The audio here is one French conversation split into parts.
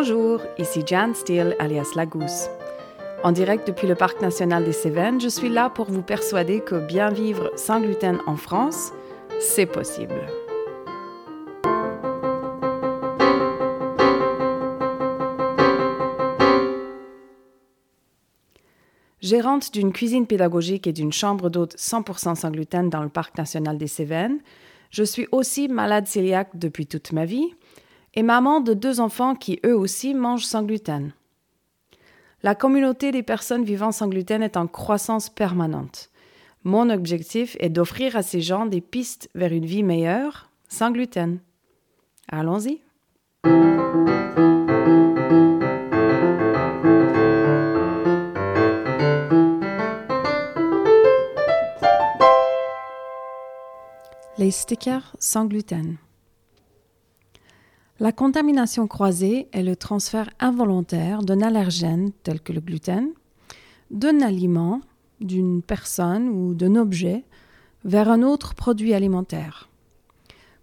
Bonjour, ici Jan Steele alias Lagousse. En direct depuis le Parc national des Cévennes, je suis là pour vous persuader que bien vivre sans gluten en France, c'est possible. Gérante d'une cuisine pédagogique et d'une chambre d'hôte 100% sans gluten dans le Parc national des Cévennes, je suis aussi malade cœliaque depuis toute ma vie et maman de deux enfants qui eux aussi mangent sans gluten. La communauté des personnes vivant sans gluten est en croissance permanente. Mon objectif est d'offrir à ces gens des pistes vers une vie meilleure sans gluten. Allons-y. Les stickers sans gluten. La contamination croisée est le transfert involontaire d'un allergène tel que le gluten, d'un aliment, d'une personne ou d'un objet vers un autre produit alimentaire.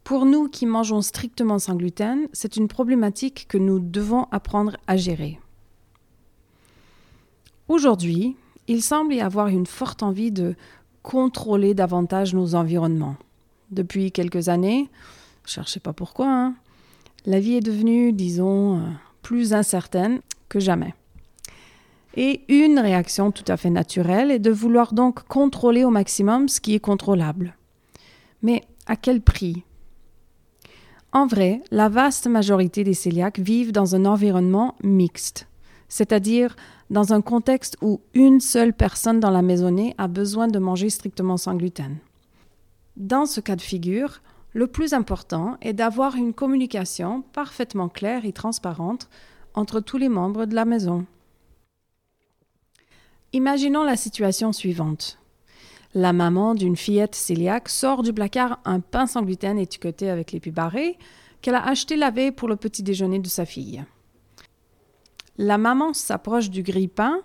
Pour nous qui mangeons strictement sans gluten, c'est une problématique que nous devons apprendre à gérer. Aujourd'hui, il semble y avoir une forte envie de contrôler davantage nos environnements. Depuis quelques années, cherchez pas pourquoi, hein, la vie est devenue, disons, euh, plus incertaine que jamais. Et une réaction tout à fait naturelle est de vouloir donc contrôler au maximum ce qui est contrôlable. Mais à quel prix? En vrai, la vaste majorité des cœliaques vivent dans un environnement mixte, c'est-à-dire dans un contexte où une seule personne dans la maisonnée a besoin de manger strictement sans gluten. Dans ce cas de figure, le plus important est d'avoir une communication parfaitement claire et transparente entre tous les membres de la maison. Imaginons la situation suivante. La maman d'une fillette cœliaque sort du placard un pain sans gluten étiqueté avec les barrés qu'elle a acheté la veille pour le petit déjeuner de sa fille. La maman s'approche du grille-pain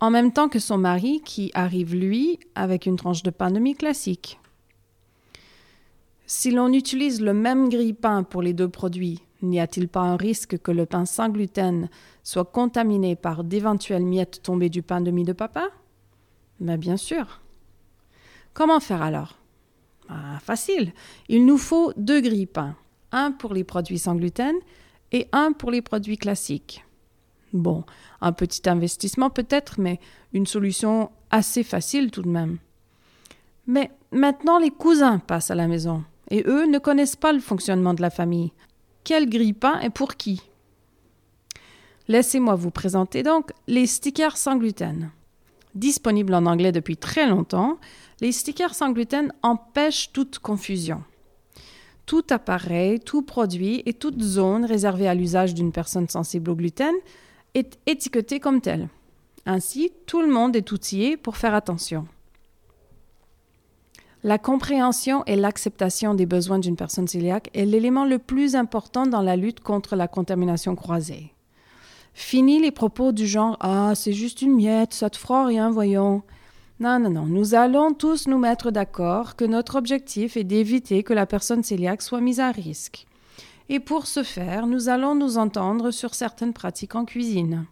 en même temps que son mari qui arrive lui avec une tranche de pain demi classique. Si l'on utilise le même grille-pain pour les deux produits, n'y a-t-il pas un risque que le pain sans gluten soit contaminé par d'éventuelles miettes tombées du pain de mie de papa? Mais bien sûr. Comment faire alors? Ah, Facile. Il nous faut deux grille-pains, un pour les produits sans gluten et un pour les produits classiques. Bon, un petit investissement peut-être, mais une solution assez facile tout de même. Mais maintenant les cousins passent à la maison et eux ne connaissent pas le fonctionnement de la famille. Quel grille-pain et pour qui? Laissez-moi vous présenter donc les stickers sans gluten. Disponibles en anglais depuis très longtemps, les stickers sans gluten empêchent toute confusion. Tout appareil, tout produit et toute zone réservée à l'usage d'une personne sensible au gluten est étiqueté comme tel. Ainsi, tout le monde est outillé pour faire attention. La compréhension et l'acceptation des besoins d'une personne cœliaque est l'élément le plus important dans la lutte contre la contamination croisée. Fini les propos du genre Ah, c'est juste une miette, ça te fera rien, voyons. Non, non, non, nous allons tous nous mettre d'accord que notre objectif est d'éviter que la personne cœliaque soit mise à risque. Et pour ce faire, nous allons nous entendre sur certaines pratiques en cuisine.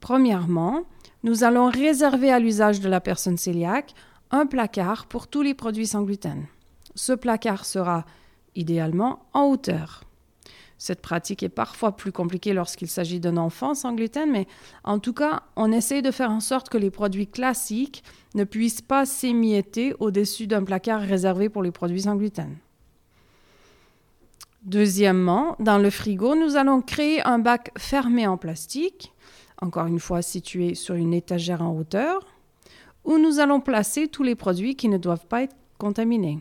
Premièrement, nous allons réserver à l'usage de la personne cœliaque un placard pour tous les produits sans gluten. Ce placard sera idéalement en hauteur. Cette pratique est parfois plus compliquée lorsqu'il s'agit d'un enfant sans gluten, mais en tout cas, on essaie de faire en sorte que les produits classiques ne puissent pas s'émietter au-dessus d'un placard réservé pour les produits sans gluten. Deuxièmement, dans le frigo, nous allons créer un bac fermé en plastique, encore une fois situé sur une étagère en hauteur, où nous allons placer tous les produits qui ne doivent pas être contaminés.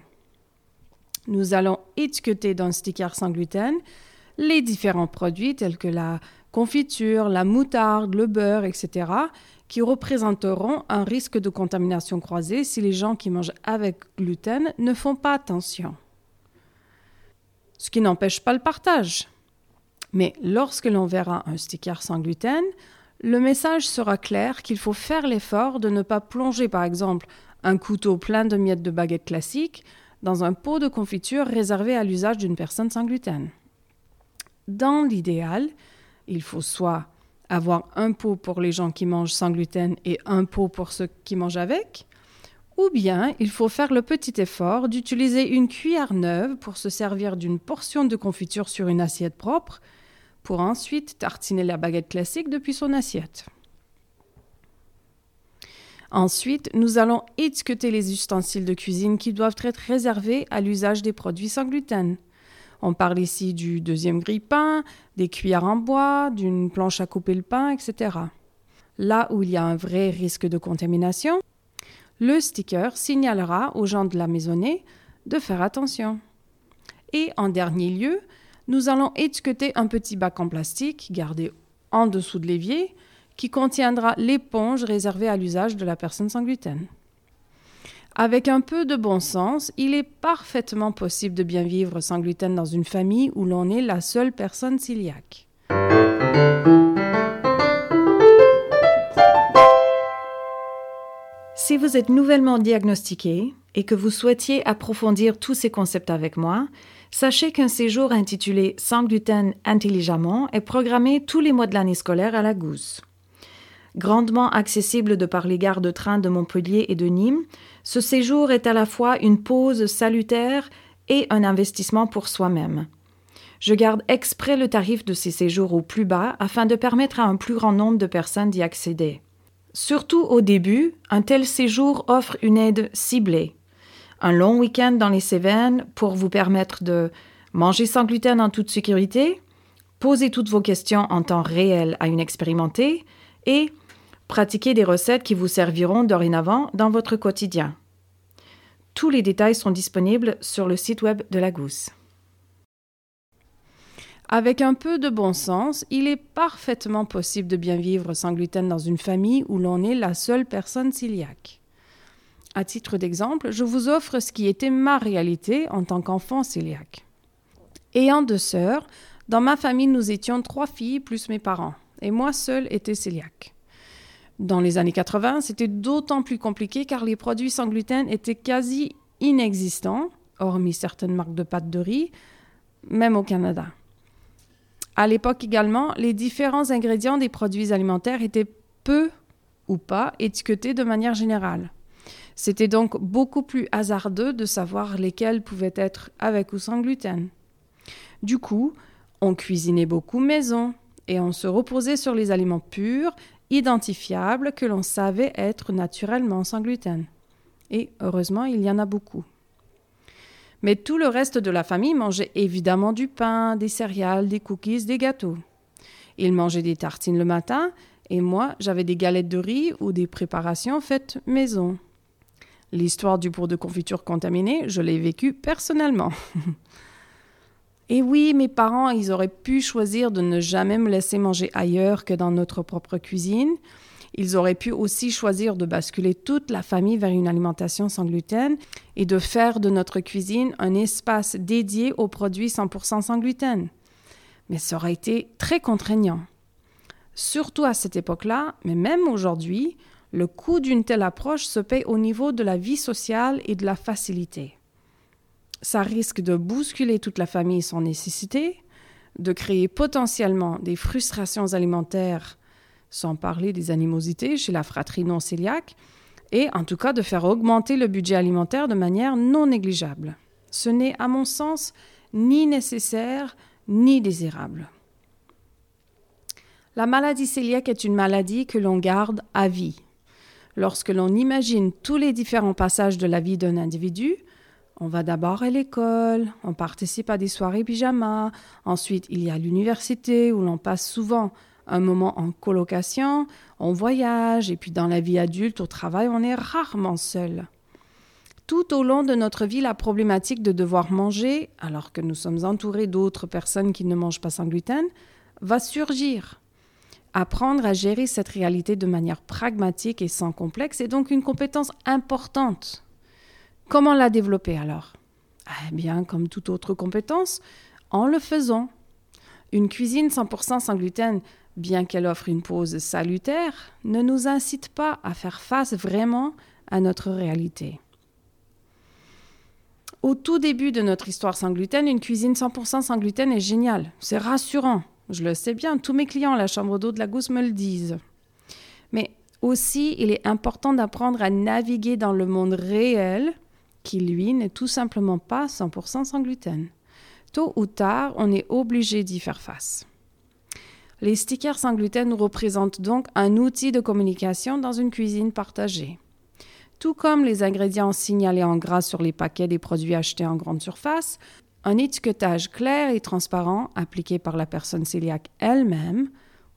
Nous allons étiqueter dans un sticker sans gluten les différents produits tels que la confiture, la moutarde, le beurre, etc., qui représenteront un risque de contamination croisée si les gens qui mangent avec gluten ne font pas attention. Ce qui n'empêche pas le partage. Mais lorsque l'on verra un sticker sans gluten, le message sera clair qu'il faut faire l'effort de ne pas plonger, par exemple, un couteau plein de miettes de baguette classique dans un pot de confiture réservé à l'usage d'une personne sans gluten. Dans l'idéal, il faut soit avoir un pot pour les gens qui mangent sans gluten et un pot pour ceux qui mangent avec, ou bien il faut faire le petit effort d'utiliser une cuillère neuve pour se servir d'une portion de confiture sur une assiette propre, pour ensuite tartiner la baguette classique depuis son assiette. Ensuite, nous allons étiqueter les ustensiles de cuisine qui doivent être réservés à l'usage des produits sans gluten. On parle ici du deuxième grille-pain, des cuillères en bois, d'une planche à couper le pain, etc. Là où il y a un vrai risque de contamination, le sticker signalera aux gens de la maisonnée de faire attention. Et en dernier lieu, nous allons étiqueter un petit bac en plastique gardé en dessous de l'évier qui contiendra l'éponge réservée à l'usage de la personne sans gluten. Avec un peu de bon sens, il est parfaitement possible de bien vivre sans gluten dans une famille où l'on est la seule personne cœliaque. Si vous êtes nouvellement diagnostiqué et que vous souhaitiez approfondir tous ces concepts avec moi, sachez qu'un séjour intitulé Sans gluten intelligemment est programmé tous les mois de l'année scolaire à la Gousse. Grandement accessible de par les gares de train de Montpellier et de Nîmes, ce séjour est à la fois une pause salutaire et un investissement pour soi-même. Je garde exprès le tarif de ces séjours au plus bas afin de permettre à un plus grand nombre de personnes d'y accéder. Surtout au début, un tel séjour offre une aide ciblée. Un long week-end dans les Cévennes pour vous permettre de manger sans gluten en toute sécurité, poser toutes vos questions en temps réel à une expérimentée et Pratiquez des recettes qui vous serviront dorénavant dans votre quotidien. Tous les détails sont disponibles sur le site web de la Gousse. Avec un peu de bon sens, il est parfaitement possible de bien vivre sans gluten dans une famille où l'on est la seule personne cœliaque. À titre d'exemple, je vous offre ce qui était ma réalité en tant qu'enfant cœliaque. Ayant deux sœurs, dans ma famille nous étions trois filles plus mes parents, et moi seule étais cœliaque. Dans les années 80, c'était d'autant plus compliqué car les produits sans gluten étaient quasi inexistants, hormis certaines marques de pâtes de riz, même au Canada. À l'époque également, les différents ingrédients des produits alimentaires étaient peu ou pas étiquetés de manière générale. C'était donc beaucoup plus hasardeux de savoir lesquels pouvaient être avec ou sans gluten. Du coup, on cuisinait beaucoup maison et on se reposait sur les aliments purs identifiables que l'on savait être naturellement sans gluten. Et heureusement, il y en a beaucoup. Mais tout le reste de la famille mangeait évidemment du pain, des céréales, des cookies, des gâteaux. Ils mangeaient des tartines le matin et moi, j'avais des galettes de riz ou des préparations faites maison. L'histoire du pot de confiture contaminé, je l'ai vécue personnellement. Et oui, mes parents, ils auraient pu choisir de ne jamais me laisser manger ailleurs que dans notre propre cuisine. Ils auraient pu aussi choisir de basculer toute la famille vers une alimentation sans gluten et de faire de notre cuisine un espace dédié aux produits 100% sans gluten. Mais ça aurait été très contraignant. Surtout à cette époque-là, mais même aujourd'hui, le coût d'une telle approche se paye au niveau de la vie sociale et de la facilité ça risque de bousculer toute la famille sans nécessité, de créer potentiellement des frustrations alimentaires, sans parler des animosités chez la fratrie non cœliaque, et en tout cas de faire augmenter le budget alimentaire de manière non négligeable. Ce n'est, à mon sens, ni nécessaire ni désirable. La maladie cœliaque est une maladie que l'on garde à vie. Lorsque l'on imagine tous les différents passages de la vie d'un individu, on va d'abord à l'école, on participe à des soirées pyjama, ensuite il y a l'université où l'on passe souvent un moment en colocation, on voyage, et puis dans la vie adulte, au travail, on est rarement seul. Tout au long de notre vie, la problématique de devoir manger, alors que nous sommes entourés d'autres personnes qui ne mangent pas sans gluten, va surgir. Apprendre à gérer cette réalité de manière pragmatique et sans complexe est donc une compétence importante Comment la développer alors? Eh bien, comme toute autre compétence, en le faisant. Une cuisine 100% sans gluten, bien qu'elle offre une pause salutaire, ne nous incite pas à faire face vraiment à notre réalité. Au tout début de notre histoire sans gluten, une cuisine 100% sans gluten est géniale. C'est rassurant. Je le sais bien, tous mes clients à la chambre d'eau de la gousse me le disent. Mais aussi, il est important d'apprendre à naviguer dans le monde réel qui, lui, n'est tout simplement pas 100% sans gluten. Tôt ou tard, on est obligé d'y faire face. Les stickers sans gluten représentent donc un outil de communication dans une cuisine partagée. Tout comme les ingrédients signalés en gras sur les paquets des produits achetés en grande surface, un étiquetage clair et transparent appliqué par la personne cœliaque elle-même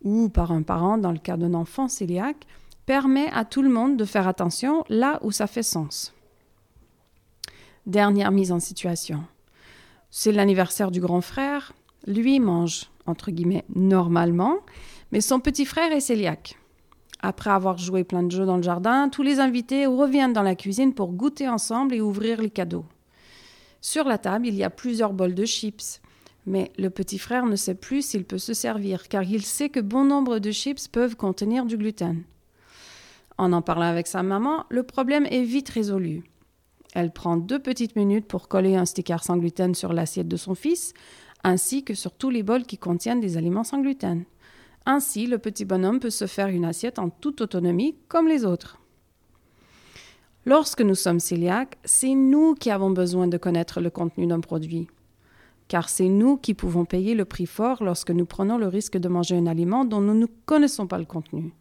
ou par un parent dans le cas d'un enfant cœliaque permet à tout le monde de faire attention là où ça fait sens. Dernière mise en situation. C'est l'anniversaire du grand frère. Lui mange, entre guillemets, normalement, mais son petit frère est cœliaque. Après avoir joué plein de jeux dans le jardin, tous les invités reviennent dans la cuisine pour goûter ensemble et ouvrir les cadeaux. Sur la table, il y a plusieurs bols de chips, mais le petit frère ne sait plus s'il peut se servir, car il sait que bon nombre de chips peuvent contenir du gluten. En en parlant avec sa maman, le problème est vite résolu. Elle prend deux petites minutes pour coller un sticker sans gluten sur l'assiette de son fils, ainsi que sur tous les bols qui contiennent des aliments sans gluten. Ainsi, le petit bonhomme peut se faire une assiette en toute autonomie comme les autres. Lorsque nous sommes cœliaques, c'est nous qui avons besoin de connaître le contenu d'un produit. Car c'est nous qui pouvons payer le prix fort lorsque nous prenons le risque de manger un aliment dont nous ne connaissons pas le contenu.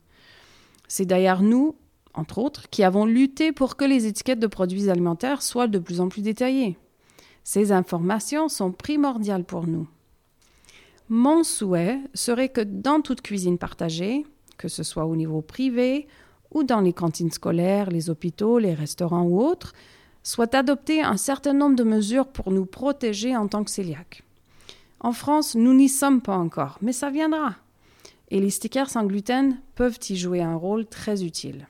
C'est d'ailleurs nous, entre autres, qui avons lutté pour que les étiquettes de produits alimentaires soient de plus en plus détaillées. Ces informations sont primordiales pour nous. Mon souhait serait que dans toute cuisine partagée, que ce soit au niveau privé ou dans les cantines scolaires, les hôpitaux, les restaurants ou autres, soit adopté un certain nombre de mesures pour nous protéger en tant que cœliaques. En France, nous n'y sommes pas encore, mais ça viendra. Et les stickers sans gluten peuvent y jouer un rôle très utile.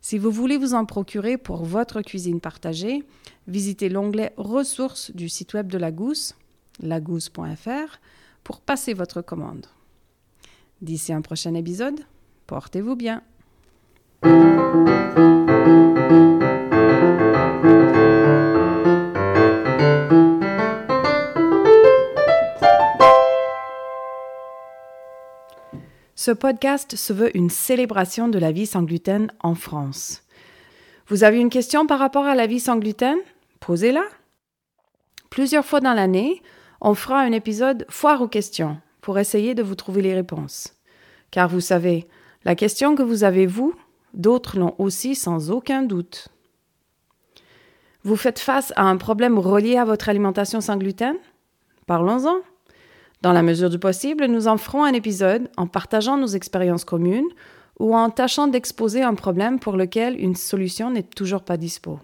Si vous voulez vous en procurer pour votre cuisine partagée, visitez l'onglet Ressources du site web de la Gousse, lagousse.fr, pour passer votre commande. D'ici un prochain épisode, portez-vous bien. Ce podcast se veut une célébration de la vie sans gluten en France. Vous avez une question par rapport à la vie sans gluten? Posez-la. Plusieurs fois dans l'année, on fera un épisode foire aux questions pour essayer de vous trouver les réponses. Car vous savez, la question que vous avez vous, d'autres l'ont aussi sans aucun doute. Vous faites face à un problème relié à votre alimentation sans gluten? Parlons-en. Dans la mesure du possible, nous en ferons un épisode en partageant nos expériences communes ou en tâchant d'exposer un problème pour lequel une solution n'est toujours pas dispo.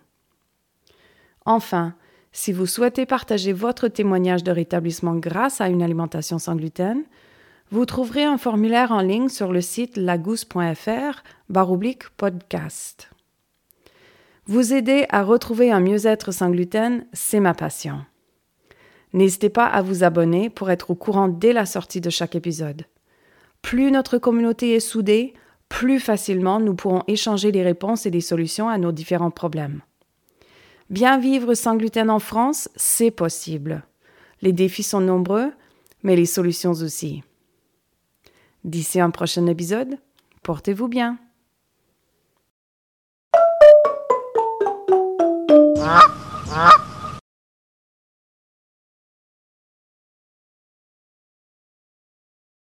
Enfin, si vous souhaitez partager votre témoignage de rétablissement grâce à une alimentation sans gluten, vous trouverez un formulaire en ligne sur le site lagousse.fr baroblique podcast. Vous aider à retrouver un mieux-être sans gluten, c'est ma passion. N'hésitez pas à vous abonner pour être au courant dès la sortie de chaque épisode. Plus notre communauté est soudée, plus facilement nous pourrons échanger les réponses et les solutions à nos différents problèmes. Bien vivre sans gluten en France, c'est possible. Les défis sont nombreux, mais les solutions aussi. D'ici un prochain épisode, portez-vous bien.